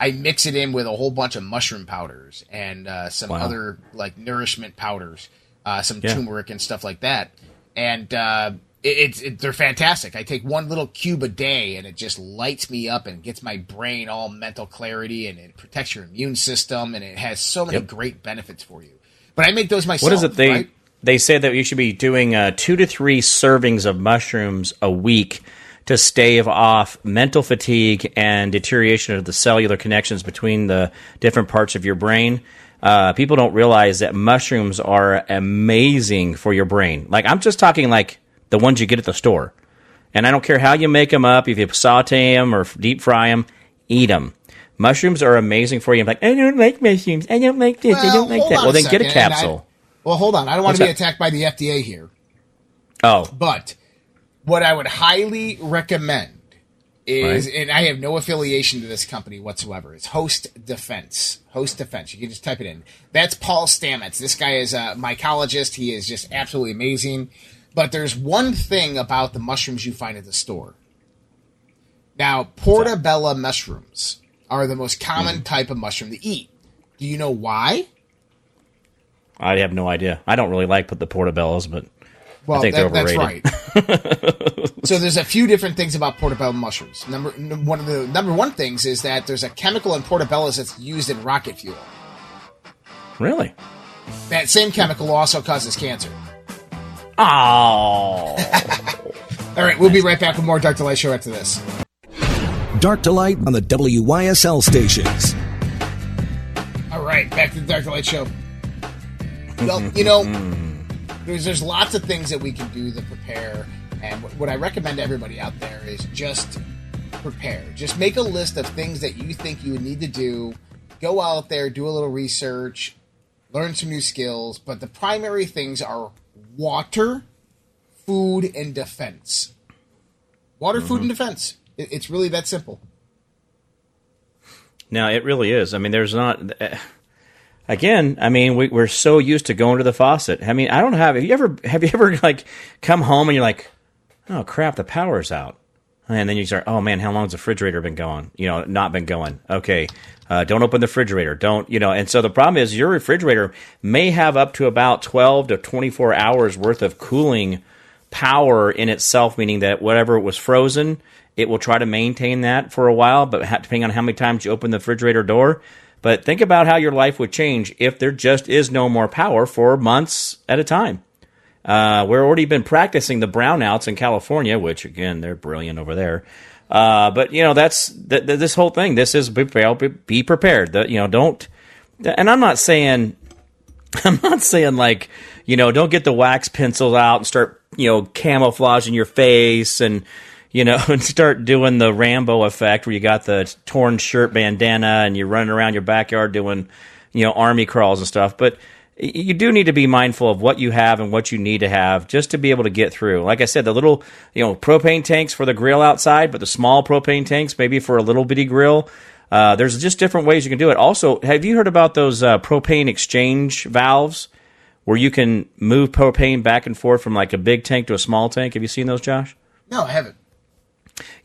Speaker 1: I mix it in with a whole bunch of mushroom powders and uh, some
Speaker 2: Wow.
Speaker 1: other like nourishment powders, uh, some
Speaker 2: Yeah.
Speaker 1: turmeric and stuff like that, and uh, it, it's it, they're fantastic. I take one little cube a day, and it just lights me up and gets my brain all mental clarity, and it protects your immune system, and it has so many
Speaker 2: Yep.
Speaker 1: great benefits for you. But I make those myself.
Speaker 2: What is it they
Speaker 1: right?
Speaker 2: They say that you should be doing uh, two to three servings of mushrooms a week to stave off mental fatigue and deterioration of the cellular connections between the different parts of your brain. Uh, people don't realize that mushrooms are amazing for your brain. Like I'm just talking like the ones you get at the store, and I don't care how you make them up, if you saute them or deep fry them, eat them. Mushrooms are amazing for you. I'm like, I don't like mushrooms. I don't like this. I don't like that. Well, then get a
Speaker 1: second, and I-
Speaker 2: capsule.
Speaker 1: Well, hold on. I don't want
Speaker 2: What's
Speaker 1: to be
Speaker 2: up?
Speaker 1: attacked by the FDA here.
Speaker 2: Oh,
Speaker 1: But what I would highly recommend is,
Speaker 2: Right.
Speaker 1: and I have no affiliation to this company whatsoever, is Host Defense. Host Defense. You can just type it in. That's Paul Stamets. This guy is a mycologist. He is just absolutely amazing. But there's one thing about the mushrooms you find at the store. Now, portabella mushrooms are the most common type of mushroom to eat. Do you know why?
Speaker 2: I have no idea. I don't really like put the portobellos, but
Speaker 1: Well,
Speaker 2: think
Speaker 1: that,
Speaker 2: they're
Speaker 1: that's
Speaker 2: overrated.
Speaker 1: right. so there's a few different things about portobello mushrooms. Number one of the number one things is that there's a chemical in portobellos that's used in rocket fuel.
Speaker 2: really,
Speaker 1: That same chemical also causes cancer.
Speaker 2: oh,
Speaker 1: All right, we'll be right back with more Dark to Light Show after this.
Speaker 3: Dark to Light on the WYSL stations.
Speaker 1: All right, back to the Dark to Light Show. Well, you know, there's there's lots of things that we can do to prepare, and what, what I recommend to everybody out there is just prepare. Just make a list of things that you think you would need to do. Go out there, do a little research, learn some new skills. But the primary things are water, food, and defense. Water, food, and mm-hmm. defense. It, it's really that simple.
Speaker 2: now it really is. I mean, there's not. Eh, Again, I mean, we, we're so used to going to the faucet. I mean, I don't have. Have you ever? Have you ever like come home and you're like, oh crap, the power's out. And then you start, oh man, how long's the refrigerator been going? You know, not been going. Okay, uh, don't open the refrigerator. Don't, you know. And so the problem is your refrigerator may have up to about 12 to 24 hours worth of cooling power in itself, meaning that whatever it was frozen, it will try to maintain that for a while, but depending on how many times you open the refrigerator door. But think about how your life would change if there just is no more power for months at a time. Uh, we're already been practicing the brownouts in California, which again they're brilliant over there. Uh, but you know that's th- th- this whole thing. This is be, be prepared. The, you know, don't. And I'm not saying, I'm not saying like you know, don't get the wax pencils out and start you know camouflaging your face and you know, and start doing the Rambo effect where you got the torn shirt bandana and you're running around your backyard doing, you know, army crawls and stuff. But you do need to be mindful of what you have and what you need to have just to be able to get through. Like I said, the little, you know, propane tanks for the grill outside, but the small propane tanks maybe for a little bitty grill. Uh, there's just different ways you can do it. Also, have you heard about those uh, propane exchange valves where you can move propane back and forth from like a big tank to a small tank? Have you seen those, Josh?
Speaker 1: No, I haven't.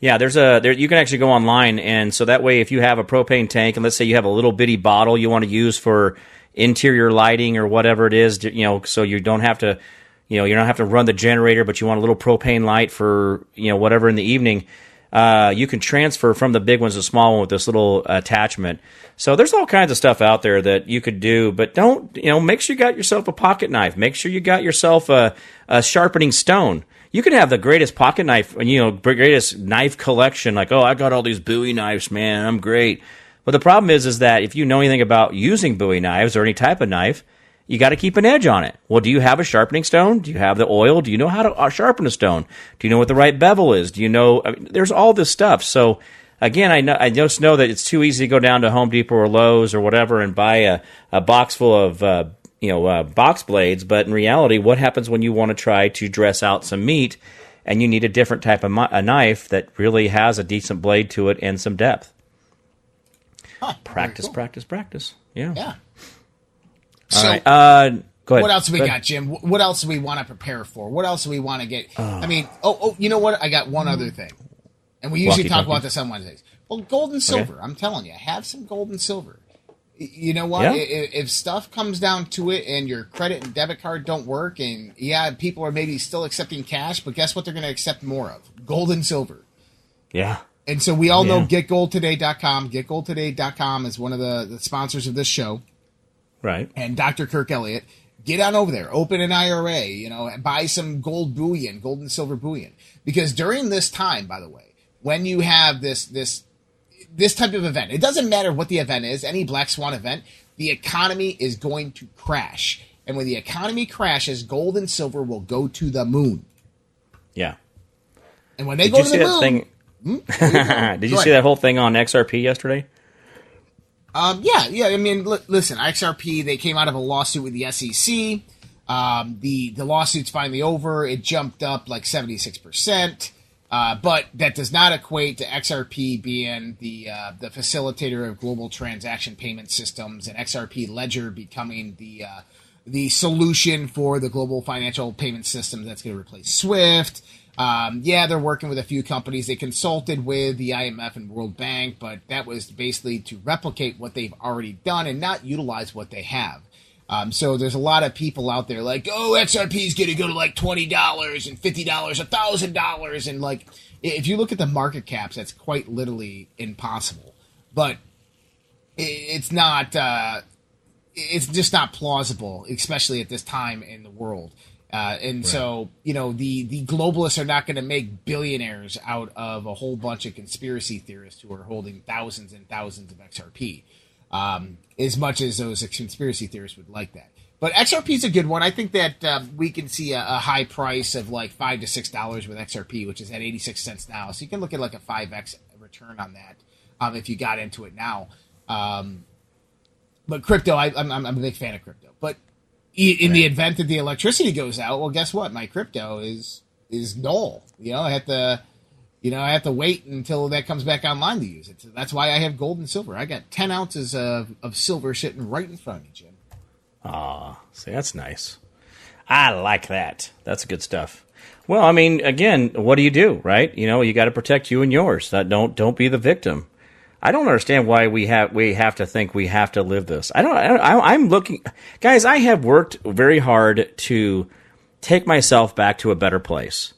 Speaker 2: Yeah, there's a there. You can actually go online, and so that way, if you have a propane tank, and let's say you have a little bitty bottle you want to use for interior lighting or whatever it is, you know, so you don't have to, you know, you don't have to run the generator, but you want a little propane light for you know whatever in the evening. Uh, you can transfer from the big ones to the small one with this little attachment. So there's all kinds of stuff out there that you could do, but don't you know? Make sure you got yourself a pocket knife. Make sure you got yourself a, a sharpening stone you can have the greatest pocket knife, and you know, greatest knife collection. Like, oh, I got all these Bowie knives, man. I'm great. But the problem is, is that if you know anything about using Bowie knives or any type of knife, you got to keep an edge on it. Well, do you have a sharpening stone? Do you have the oil? Do you know how to uh, sharpen a stone? Do you know what the right bevel is? Do you know? I mean, there's all this stuff. So again, I know I just know that it's too easy to go down to Home Depot or Lowe's or whatever and buy a, a box full of uh, you know uh, box blades, but in reality, what happens when you want to try to dress out some meat and you need a different type of mi- a knife that really has a decent blade to it and some depth?
Speaker 1: Huh,
Speaker 2: Practice,
Speaker 1: cool.
Speaker 2: practice, practice. Yeah.
Speaker 1: Yeah.
Speaker 2: All
Speaker 1: So,
Speaker 2: right. Uh, go ahead.
Speaker 1: what else do we
Speaker 2: Go
Speaker 1: got,
Speaker 2: ahead.
Speaker 1: Jim? What else do we want to prepare for? What else do we want to get? I mean, oh, oh, you know what? I got one other thing, and we usually talk about this on Wednesdays. Well, gold and silver. I'm telling you, have some gold and silver. You know what?
Speaker 2: Yeah.
Speaker 1: I- i- If stuff comes down to it, and your credit and debit card don't work, and yeah, people are maybe still accepting cash, but guess what? They're going to accept more of gold and silver.
Speaker 2: Yeah.
Speaker 1: And so we all know
Speaker 2: Yeah.
Speaker 1: getgoldtoday.com. Getgoldtoday.com is one of the, the sponsors of this show
Speaker 2: Right.
Speaker 1: and Dr. Kirk Elliott, get on over there, open an IRA, you know, and buy some gold bullion, gold and silver bullion. Because during this time, by the way, when you have this this this type of event, it doesn't matter what the event is, any black swan event, the economy is going to crash. And when the economy crashes, gold and silver will go to the moon.
Speaker 2: Yeah.
Speaker 1: And when they
Speaker 2: Did
Speaker 1: go
Speaker 2: you
Speaker 1: to
Speaker 2: see
Speaker 1: the
Speaker 2: that
Speaker 1: moon,
Speaker 2: thing? Did you see that whole thing on XRP yesterday?
Speaker 1: Um, yeah, yeah. I mean, li- listen, XRP they came out of a lawsuit with the SEC. Um, the the lawsuit's finally over. It jumped up like seventy six percent. Uh, but that does not equate to XRP being the uh, the facilitator of global transaction payment systems and XRP Ledger becoming the uh, the solution for the global financial payment system that's going to replace SWIFT. Um, yeah, they're working with a few companies. They consulted with the IMF and World Bank, but that was basically to replicate what they've already done and not utilize what they have. Um, so there's a lot of people out there like, oh, XRP is going to go to like twenty dollars and fifty dollars, a thousand dollars, and like if you look at the market caps, that's quite literally impossible. But it's not. Uh, it's just not plausible, especially at this time in the world. Uh, and so, you know, the, the globalists are not going to make billionaires out of a whole bunch of conspiracy theorists who are holding thousands and thousands of XRP, um, as much as those conspiracy theorists would like that. But XRP is a good one. I think that um, we can see a, a high price of like five to six dollars with XRP, which is at eighty six cents now. So you can look at like a five x return on that um, if you got into it now. Um, but crypto, I, I'm, I'm I'm a big fan of crypto. But in the event that the electricity goes out, well, guess what? My crypto is is null. You know, I have to, you know, I have to wait until that comes back online to use it. So that's why I have gold and silver. I got ten ounces of, of silver sitting right in front of me, Jim.
Speaker 2: Ah, see, that's nice. I like that. That's good stuff. Well, I mean, again, what do you do, right? You know, you got to protect you and yours. Don't don't be the victim. I don't understand why we have we have to think we have to live this. I don't. I, don't- I, I'm looking, guys. I have worked very hard to take myself back to a better place.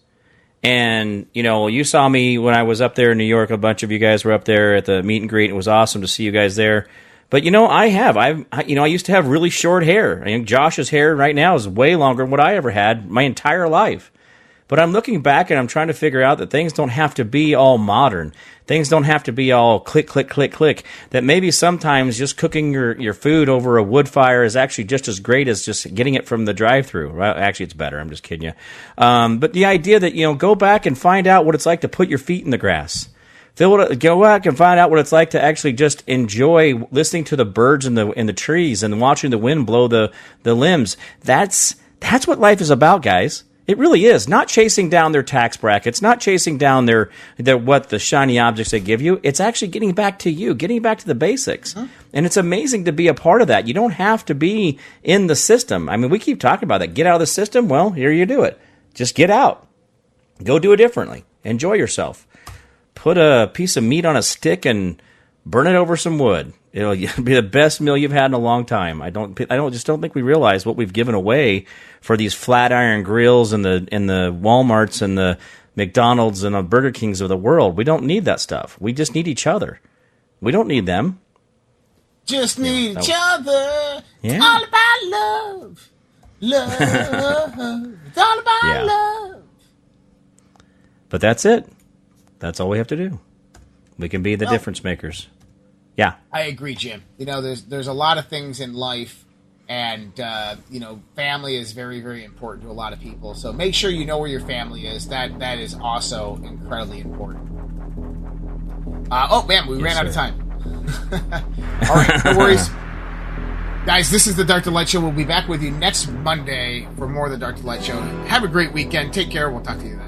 Speaker 2: And you know, you saw me when I was up there in New York. A bunch of you guys were up there at the meet and greet. It was awesome to see you guys there. But you know, I have. I've. I, you know, I used to have really short hair. I think Josh's hair right now is way longer than what I ever had my entire life. But I'm looking back and I'm trying to figure out that things don't have to be all modern. Things don't have to be all click, click, click, click. That maybe sometimes just cooking your, your food over a wood fire is actually just as great as just getting it from the drive through. Well, actually, it's better. I'm just kidding you. Um, but the idea that, you know, go back and find out what it's like to put your feet in the grass. Go back and find out what it's like to actually just enjoy listening to the birds in the in the trees and watching the wind blow the the limbs. That's that's what life is about, guys. It really is. Not chasing down their tax brackets, not chasing down their their what the shiny objects they give you. It's actually getting back to you, getting back to the basics. And it's amazing to be a part of that. You don't have to be in the system. I mean, we keep talking about that. Get out of the system. Well, here you do it. Just get out. Go do it differently. Enjoy yourself put a piece of meat on a stick and burn it over some wood. It'll be the best meal you've had in a long time. I don't, I don't, just don't think we realize what we've given away for these flat iron grills and the, and the WalMarts and the McDonald's and the Burger Kings of the world. We don't need that stuff. We just need each other. We don't need them.
Speaker 1: Just need
Speaker 2: that
Speaker 1: each other.
Speaker 2: Yeah.
Speaker 1: It's all about love. Love. it's all about
Speaker 2: Yeah.
Speaker 1: love.
Speaker 2: But that's it. That's all we have to do. We can be the difference makers. Yeah.
Speaker 1: I agree, Jim. You know, there's there's a lot of things in life, and uh, you know, family is very very important to a lot of people. So make sure you know where your family is. That that is also incredibly important. Uh, oh man, we ran out of time. All right, no worries. Guys, this is the Dark to Light Show. We'll be back with you next Monday for more of the Dark to Light Show. Have a great weekend. Take care. We'll talk to you then.